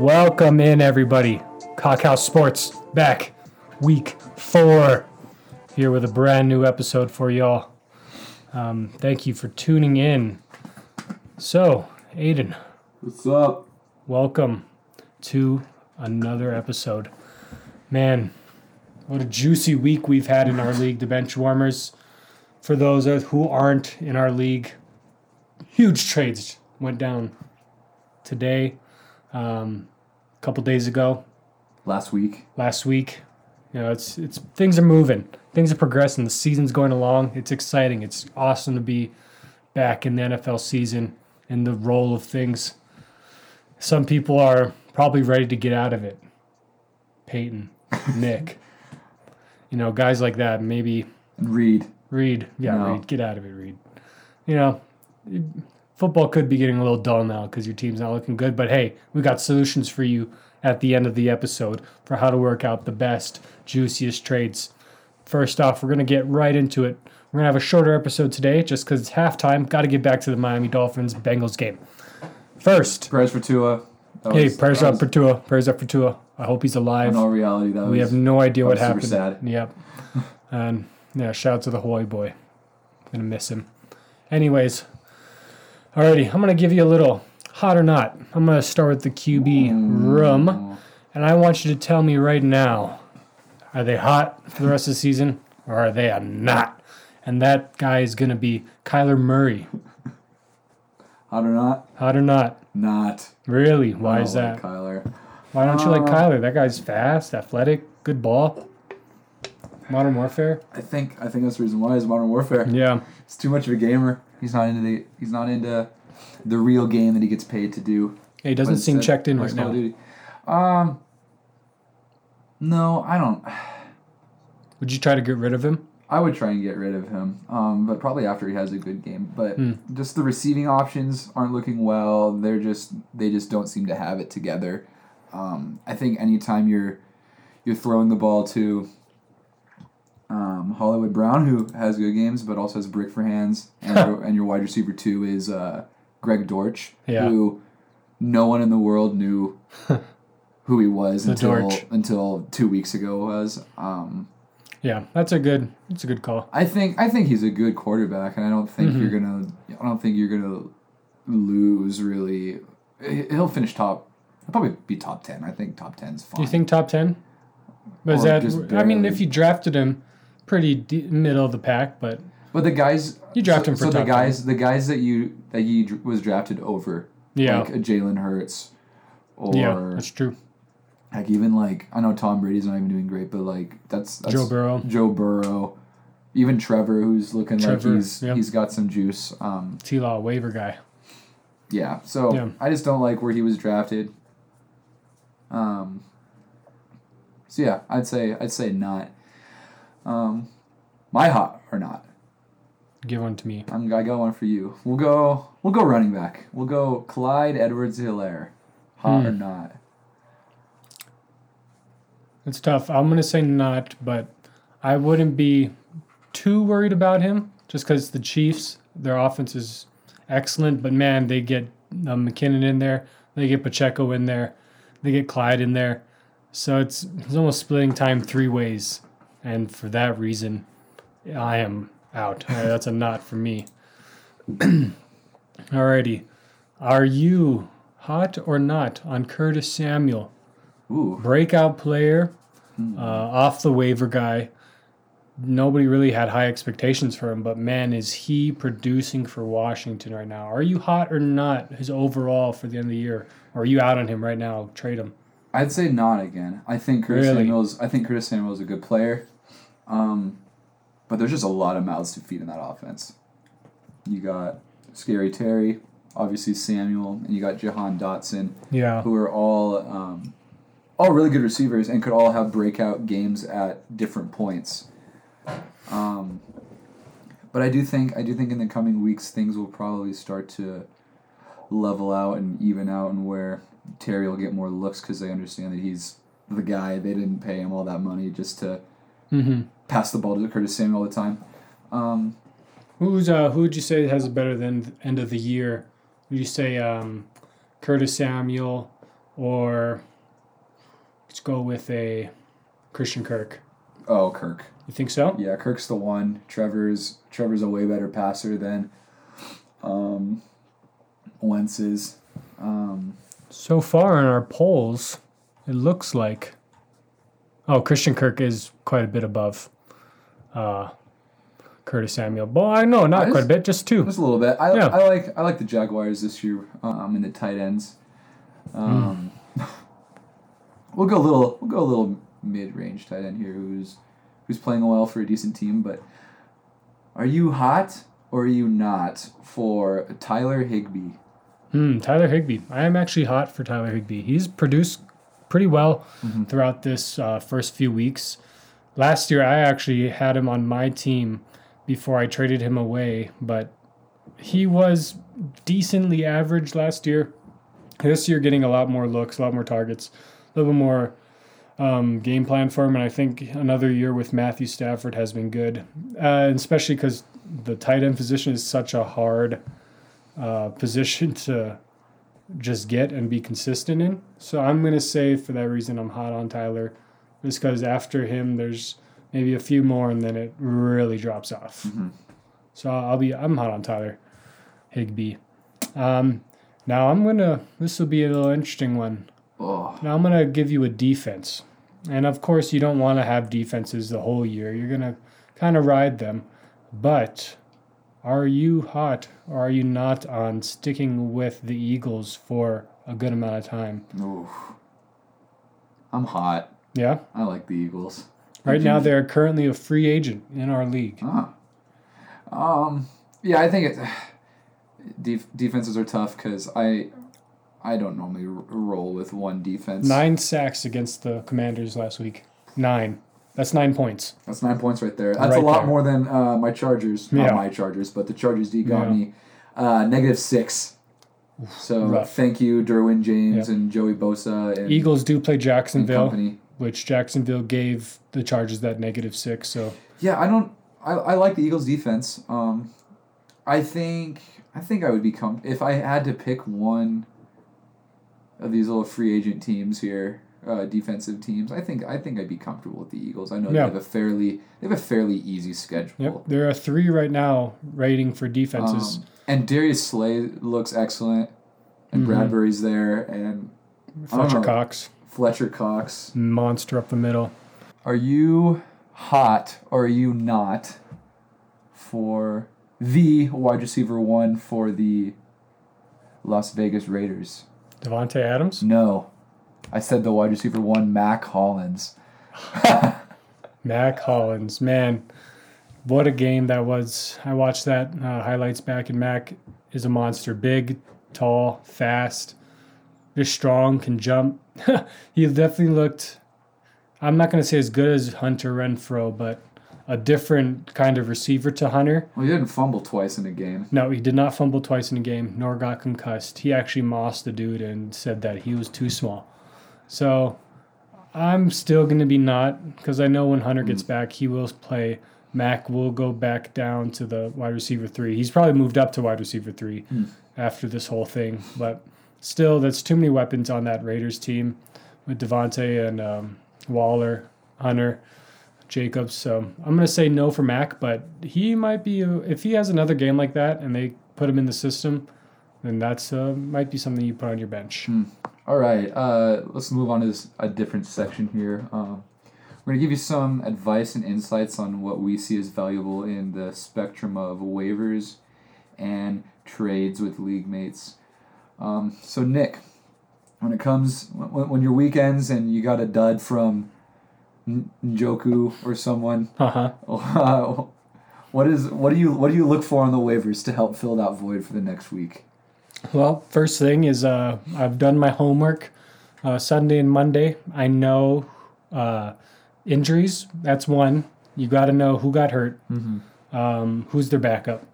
Welcome in, everybody. Cockhouse Sports back, week four, here with a brand new episode for y'all. Um, thank you for tuning in. So, Aiden, What's up? welcome to another episode. Man, what a juicy week we've had in our league, the bench warmers. For those who aren't in our league, huge trades went down today, um, a couple days ago, Last week. last week. You know, it's it's things are moving, things are progressing. The season's going along. It's exciting. It's awesome to be back in the NFL season in the role of things. Some people are probably ready to get out of it. Peyton, Nick, you know, guys like that. Maybe And Reed. Reed, yeah, No. Reed, get out of it, Reed. You know, football could be getting a little dull now because your team's not looking good. But hey, we got solutions for you at the end of the episode for how to work out the best, juiciest trades. First off, we're gonna get right into it. We're gonna have a shorter episode today just because it's halftime. Got to get back to the Miami Dolphins Bengals game. First, Prayers for Tua. That hey, was- prayers up was for Tua. Prayers up for Tua. I hope he's alive. In all reality, that We was. have no idea what happened. sad. Yep. And yeah, shout out to the Hoy boy. Gonna miss him. Anyways, alrighty, I'm gonna give you a little hot or not. I'm gonna start with the QB room, and I want you to tell me right now: Are they hot for the rest of the season, or are they a not? And that guy is gonna be Kyler Murray. Hot or not? Hot or not? Not. Really? Why is that? like Kyler. Why don't you like Uh, Kyler? That guy's fast, athletic, good ball. Modern Warfare. I think I think that's the reason why is Modern Warfare. Yeah. It's too much of a gamer. He's not into the. He's not into the real game that he gets paid to do. He doesn't seem checked in right now. Duty. Um. No, I don't. Would you try to get rid of him? I would try and get rid of him, um, but probably after he has a good game. But Hmm. just the receiving options aren't looking well. They're just they just don't seem to have it together. Um, I think anytime you're you're throwing the ball to um, Hollywood Brown, who has good games but also has brick for hands, and, your, and your wide receiver two is uh, Greg Dortch, Yeah. who no one in the world knew who he was The until Dortch. until two weeks ago was. Um, Yeah, that's a good. That's a good call. I think I think he's a good quarterback, and I don't think Mm-hmm. you're gonna. I don't think you're gonna lose really. He- He'll finish top. He'll probably be top ten. I think top ten's fine. Do you think top ten? But is that? I mean, if you drafted him, pretty de- middle of the pack, but But the guys. You draft so, him for So the guys, the guys that you that you was drafted over, yeah, like a Jalen Hurts, or yeah, that's true. like even like I know Tom Brady's not even doing great, but like that's, that's Joe Burrow, Joe Burrow, even Trevor, who's looking Trevor, like he's he's got some juice. Um, T Law waiver guy. Yeah, so Yeah. I just don't like where he was drafted. Um. So yeah, I'd say I'd say not. Um, my hot or not. Give one to me. I'm I got one for you. We'll go we'll go running back. We'll go Clyde Edwards Helaire. Hot Hmm. or not? It's tough. I'm gonna say not, but I wouldn't be too worried about him just because the Chiefs, their offense is excellent. But man, they get uh, McKinnon in there, they get Pacheco in there, they get Clyde in there, so it's it's almost splitting time three ways, and for that reason, I am out. Uh, that's a not for me. Alrighty, are you hot or not on Curtis Samuel? Ooh, breakout player, uh, off the waiver guy. Nobody really had high expectations for him, but man, is he producing for Washington right now? Are you hot or not? His overall for the end of the year, or are you out on him right now? Trade him. I'd say not again. I think Curtis Really? Samuel's. I think Curtis Samuel's a good player. Um, but there's just a lot of mouths to feed in that offense. You got Scary Terry, obviously Samuel, and you got Jahan Dotson, Yeah, who are all um, all really good receivers and could all have breakout games at different points. Um, but I do think I do think in the coming weeks things will probably start to level out and even out, and where Terry will get more looks because they understand that he's the guy. They didn't pay him all that money just to hmm pass the ball to Curtis Samuel all the time. Um, Who's uh who would you say has a better than end of the year? Would you say um, Curtis Samuel, or let's go with a Christian Kirk. Oh, Kirk. You think so? Yeah, Kirk's the one. Trevor's Trevor's a way better passer than um, Wentz is. Um, So far in our polls, it looks like oh Christian Kirk is quite a bit above uh, Curtis Samuel. Well, I know not quite a bit, just two. just a little bit. I, Yeah. I like I like the Jaguars this year. Um, in the tight ends. Um, we'll go a little we'll go a little mid range tight end here who's who's playing well for a decent team. But are you hot or are you not for Tyler Higbee? Hmm, Tyler Higbee. I am actually hot for Tyler Higbee. He's produced pretty well throughout this uh, first few weeks. Last year, I actually had him on my team before I traded him away, but he was decently average last year. This year, getting a lot more looks, a lot more targets, a little more um, game plan for him. And I think another year with Matthew Stafford has been good, uh, especially because the tight end position is such a hard uh, position to just get and be consistent in. So I'm going to say for that reason, I'm hot on Tyler, just because after him, there's maybe a few more and then it really drops off. So I'll be, I'm hot on Tyler Higbee. Um, now I'm going to, this will be a little interesting one. Oh, Now I'm going to give you a defense. And of course, you don't want to have defenses the whole year. You're going to kind of ride them. But are you hot or are you not on sticking with the Eagles for a good amount of time? oof. I'm hot. Yeah? I like the Eagles. Right Did now, you- they're currently a free agent in our league. Ah. Um. Yeah, I think it. Def- defenses are tough because I, I don't normally r- roll with one defense. Nine sacks against the Commanders last week. Nine. That's nine points. That's nine points right there. That's a lot there. more than uh, my Chargers. Not Yeah. my Chargers, but the Chargers D got Yeah. me uh, negative six. So rough. thank you, Derwin James Yeah. and Joey Bosa and, Eagles do play Jacksonville, which Jacksonville gave the Chargers that negative six. So Yeah, I don't. I, I like the Eagles defense. Um, I think I think I would become if I had to pick one of these little free agent teams here, uh, defensive teams. I think I think I'd be comfortable with the Eagles. I know Yeah. they have a fairly they have a fairly easy schedule. Yep, there are three right now rating for defenses. Um, and Darius Slay looks excellent, and Mhm. Bradberry's there, and Fletcher know. Cox, Fletcher Cox. monster up the middle. Are you hot or are you not for the wide receiver one for the Las Vegas Raiders? Davante Adams, No. I said the wide receiver one, Mack Hollins. Mack Hollins, man, what a game that was! I watched that uh, highlights back, and Mack is a monster. Big, tall, fast, just strong, can jump. he definitely looked. I'm not going to say as good as Hunter Renfrow, but a different kind of receiver to Hunter. Well, he didn't fumble twice in a game. No, he did not fumble twice in a game, nor got concussed. He actually mossed the dude and said that he was too small. So I'm still going to be not, because I know when Hunter gets back, he will play. Mack will go back down to the wide receiver three. He's probably moved up to wide receiver three after this whole thing. But still, that's too many weapons on that Raiders team with Davante and um, Waller, Hunter. Jacobs. So I'm going to say no for Mack, but he might be if he has another game like that and they put him in the system, then that's uh, might be something you put on your bench. All right, uh, let's move on to this, a different section here. Um, we're going to give you some advice and insights on what we see as valuable in the spectrum of waivers and trades with league mates. Um, so, Nick, when it comes, when, when your weekends and you got a dud from Njoku or someone, Uh huh. what is what do you what do you look for on the waivers to help fill that void for the next week? Well, first thing is uh, I've done my homework. Uh, Sunday and Monday, I know uh, injuries. That's one. You got to know who got hurt, um, who's their backup,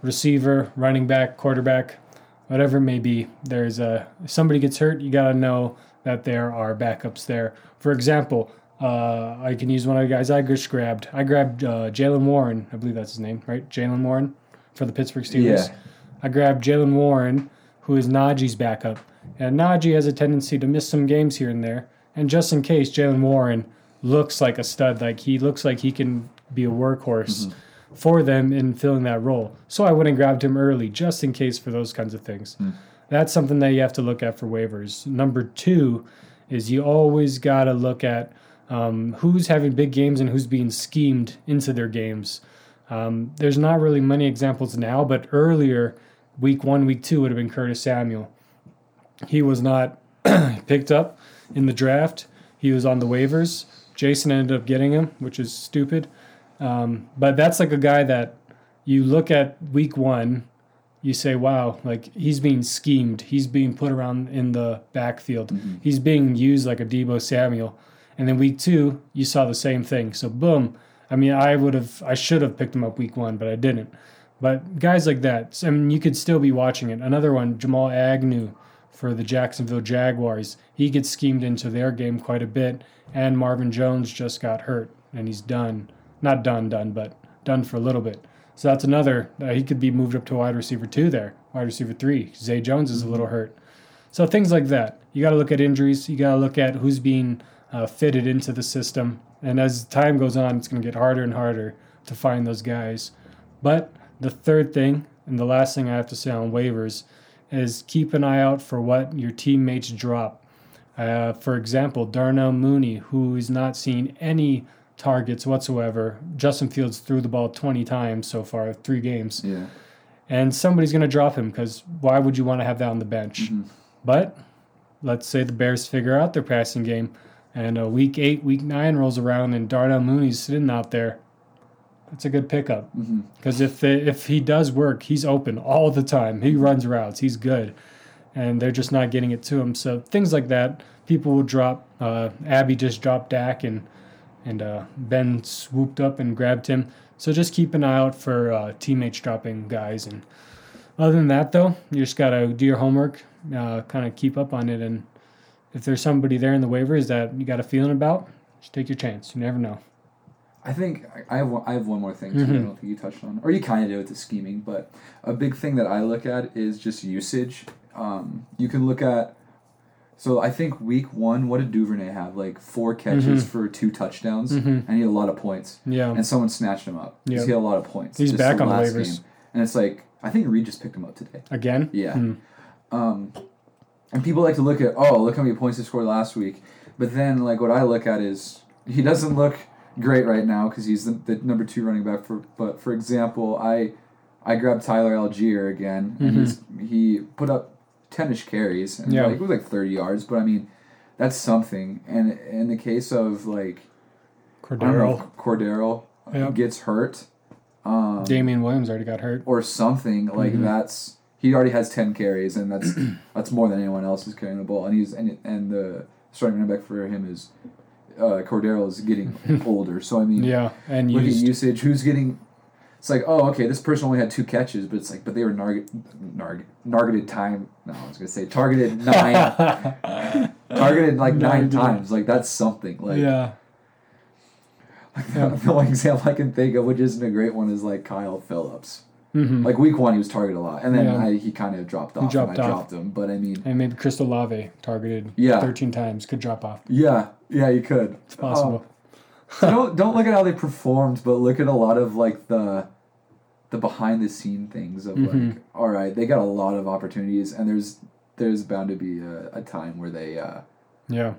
receiver, running back, quarterback, whatever it may be. There's a if somebody gets hurt, you got to know that there are backups there. For example, uh, I can use one of the guys I just grabbed. I grabbed uh, Jaylen Warren. I believe that's his name, right? Jaylen Warren for the Pittsburgh Steelers. Yeah. I grabbed Jaylen Warren, who is Najee's backup, And Najee has a tendency to miss some games here and there. And just in case, Jaylen Warren looks like a stud. Like he looks like he can be a workhorse for them in filling that role. So I went and grabbed him early just in case for those kinds of things. That's something that you have to look at for waivers. Number two is you always got to look at um, who's having big games and who's being schemed into their games. Um, there's not really many examples now, but earlier, week one, week two would have been Curtis Samuel. He was not picked up in the draft. He was on the waivers. Jason ended up getting him, which is stupid. Um, but that's like a guy that you look at week one, you say, wow, like he's being schemed. He's being put around in the backfield. He's being used like a Deebo Samuel. And then week two, you saw the same thing. So boom. I mean, I would have, I should have picked him up week one, but I didn't. But guys like that, I mean, you could still be watching it. Another one, Jamal Agnew for the Jacksonville Jaguars. He gets schemed into their game quite a bit, and Marvin Jones just got hurt, and he's done. Not done, done, but done for a little bit. So that's another. Uh, he could be moved up to wide receiver two there, wide receiver three. Zay Jones is a little hurt. So things like that. You got to look at injuries. You got to look at who's being uh, fitted into the system. And as time goes on, it's going to get harder and harder to find those guys. But the third thing, and the last thing I have to say on waivers, is keep an eye out for what your teammates drop. Uh, for example, Darnell Mooney, who is not seeing any targets whatsoever. Justin Fields threw the ball 20 times so far, three games. Yeah. And somebody's going to drop him because why would you want to have that on the bench? Mm-hmm. But let's say the Bears figure out their passing game, and uh, week eight, week nine rolls around, and Darnell Mooney's sitting out there. That's a good pickup Mm-hmm. because if they, if he does work, he's open all the time. He runs routes. He's good, and they're just not getting it to him. So things like that, people will drop. Uh, Abby just dropped Dak, and and uh, Ben swooped up and grabbed him. So just keep an eye out for uh, teammates dropping guys. And other than that, though, you just gotta do your homework, uh, kind of keep up on it, and if there's somebody there in the waivers that you got a feeling about, just take your chance. You never know. I think I- have one, I have one more thing too. I don't think you touched on, or you kind of did with the scheming. But a big thing that I look at is just usage. Um, you can look at. So I think week one, what did Duvernay have? Like four catches Mhm. for two touchdowns, Mhm. and he had a lot of points. Yeah. And someone snatched him up. Yeah. He had a lot of points. He's back on the waivers. And it's like I think Reed just picked him up today. Again. Yeah. Hmm. Um, and people like to look at, oh, look how many points he scored last week. But then, like, what I look at is he doesn't look great right now because he's the, the number two running back. For but for example, I I grabbed Tyler Allgeier again, and he's he put up ten-ish carries, and Mm-hmm. Yeah. like, it was like thirty yards. But I mean, that's something. And in the case of like know, Cordero. Cordero Yep. gets hurt, um, Damien Williams already got hurt. or something like Mhm. that's he already has ten carries and that's that's more than anyone else is carrying the ball. And he's and and the starting running back for him is uh, Cordero is getting older. So I mean Yeah, and look used. at usage. Who's getting it's like oh okay this person only had two catches but it's like but they were narget narg targeted time no I was gonna say targeted nine targeted like nine Targeted. times. Like that's something like yeah, the only example I can think of which isn't a great one is like Kyle Phillips hmm like week one, he was targeted a lot, and then Yeah. I, he kind of dropped off. dropped and I off. dropped him, but I mean, and maybe Chris Olave targeted Yeah. 13 times could drop off. yeah, yeah, you could. It's possible. So don't don't look at how they performed, but look at a lot of like the the behind the scene things of Mhm. like, all right, they got a lot of opportunities, and there's there's bound to be a, a time where they uh, yeah.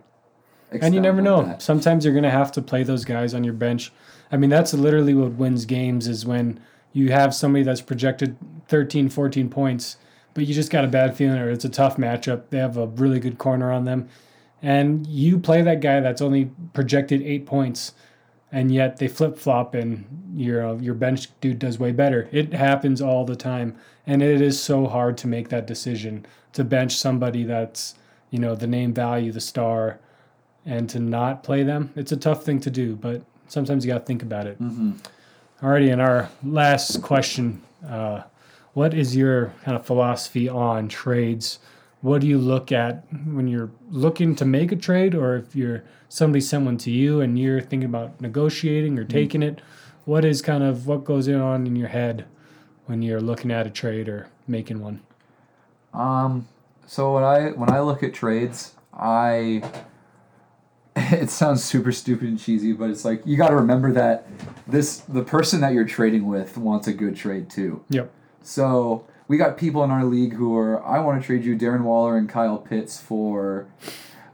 and you never know. that. Sometimes you're gonna have to play those guys on your bench. I mean, that's literally what wins games is when you have somebody that's projected 13, 14 points, but you just got a bad feeling or it's a tough matchup. They have a really good corner on them, and you play that guy that's only projected eight points, and yet they flip flop and your uh, your bench dude does way better. It happens all the time, and it is so hard to make that decision to bench somebody that's you know the name value, the star and to not play them, it's a tough thing to do, but sometimes you got to think about it. Mhm. Alrighty, and our last question uh, What is your kind of philosophy on trades? What do you look at when you're looking to make a trade, or if you're somebody sent one to you and you're thinking about negotiating or taking it? What is kind of what goes on in your head when you're looking at a trade or making one? Um, So when I when I look at trades, I it sounds super stupid and cheesy, but it's like you got to remember that this the person that you're trading with wants a good trade too. Yep. So we got people in our league who are I want to trade you Darren Waller and Kyle Pitts for,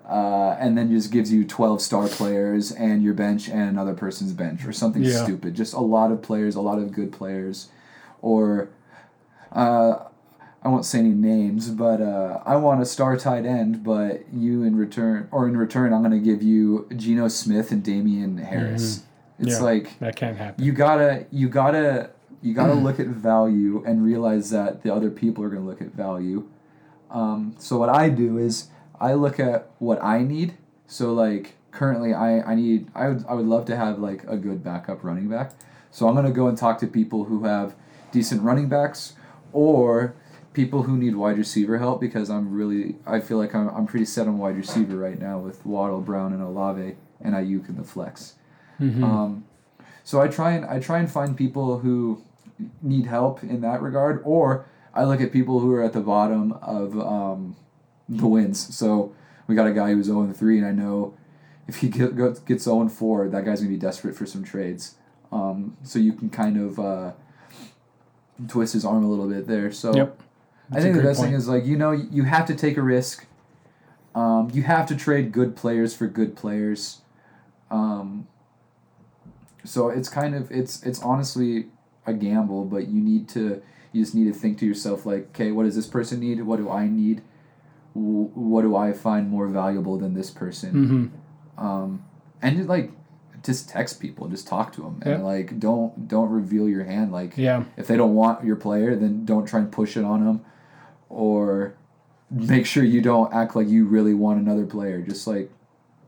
uh, and then just gives you twelve star players and your bench and another person's bench or something Yeah. stupid. Just a lot of players, a lot of good players, or. Uh, I won't say any names, but uh, I want a star tight end, but you in return, or in return, I'm going to give you Geno Smith and Damien Harris. It's Yeah. like That can't happen. you gotta you gotta you gotta look at value and realize that the other people are gonna look at value um, so what i do is i look at what i need so like currently i, I need I would, I would love to have like a good backup running back so i'm gonna go and talk to people who have decent running backs or people who need wide receiver help because i'm really i feel like i'm, I'm pretty set on wide receiver right now with waddle brown and olave and aiyuk in the flex Mhm. um, so I try and I try and find people who need help in that regard, or I look at people who are at the bottom of um, the wins. So we got a guy who's zero three, and I know if he get, go- gets zero four, that guy's gonna be desperate for some trades. Um, so you can kind of uh, twist his arm a little bit there. So Yep. I That's a think the best thing is like you know you have to take a risk. Um, you have to trade good players for good players. Um, so it's kind of it's it's honestly a gamble, but you need to you just need to think to yourself like, okay, what does this person need? What do I need? Wh- What do I find more valuable than this person? hmm Um, and like just text people, just talk to them, and Yeah. like don't don't reveal your hand like Yeah. if they don't want your player, then don't try and push it on them, or make sure you don't act like you really want another player. Just like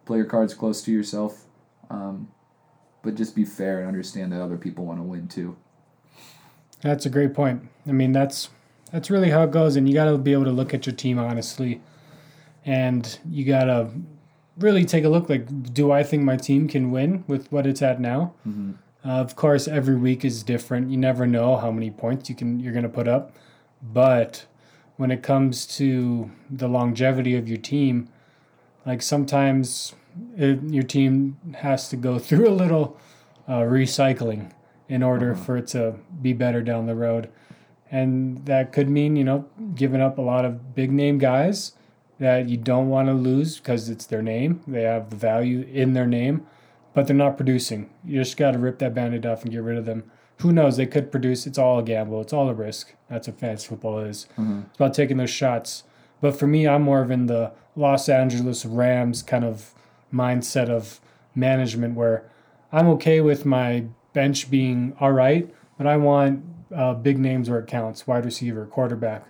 play your cards close to yourself, um, but just be fair and understand that other people want to win too. That's a great point. I mean, that's that's really how it goes, and you got to be able to look at your team honestly, and you got to really take a look. Like, do I think my team can win with what it's at now? Mm-hmm. Uh, of course, every week is different. You never know how many points you can you're going to put up, but when it comes to the longevity of your team, like sometimes it, your team has to go through a little uh, recycling in order Uh-huh. for it to be better down the road, and that could mean you know giving up a lot of big name guys that you don't want to lose because it's their name. They have the value in their name but they're not producing. You just got to rip that bandit off and get rid of them. Who knows? They could produce. It's all a gamble. It's all a risk. That's what fantasy football is. Mhm. It's about taking those shots. But for me, I'm more of in the Los Angeles Rams kind of mindset of management where I'm okay with my bench being all right, but I want uh, big names where it counts wide receiver, quarterback,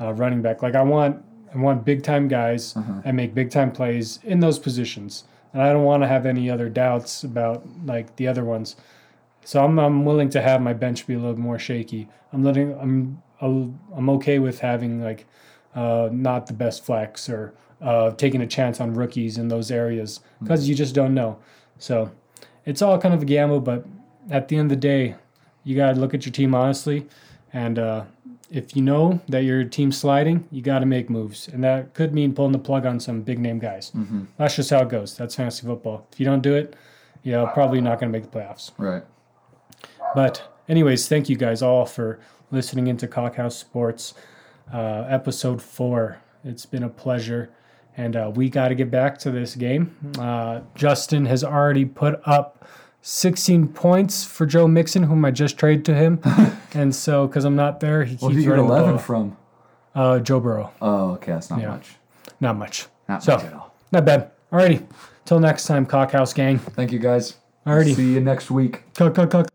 uh, running back. Like I want, I want big time guys Uh-huh. and make big time plays in those positions. And I don't want to have any other doubts about like the other ones. So I'm, I'm willing to have my bench be a little more shaky. I'm letting I'm I'm okay with having like uh, not the best flex or uh, taking a chance on rookies in those areas because you just don't know. So it's all kind of a gamble, but at the end of the day, you got to look at your team honestly. And uh, if you know that your team's sliding, you got to make moves. And that could mean pulling the plug on some big name guys. Mm-hmm. That's just how it goes. That's fantasy football. If you don't do it, you're probably not going to make the playoffs. Right. But, anyways, thank you guys all for listening into Cockhouse Sports, uh, episode four. It's been a pleasure. And uh, we got to get back to this game. Uh, Justin has already put up 16 points for Joe Mixon, whom I just traded to him. and so, because I'm not there, he did keeps you get running the eleven ball. from? Uh, Joe Burrow. Oh, okay, that's not Yeah. much. Not much. Not So- much at all. Not bad. Alrighty. Till next time, Cockhouse gang. Thank you guys. Alrighty. See you next week. Cock, cock, cock.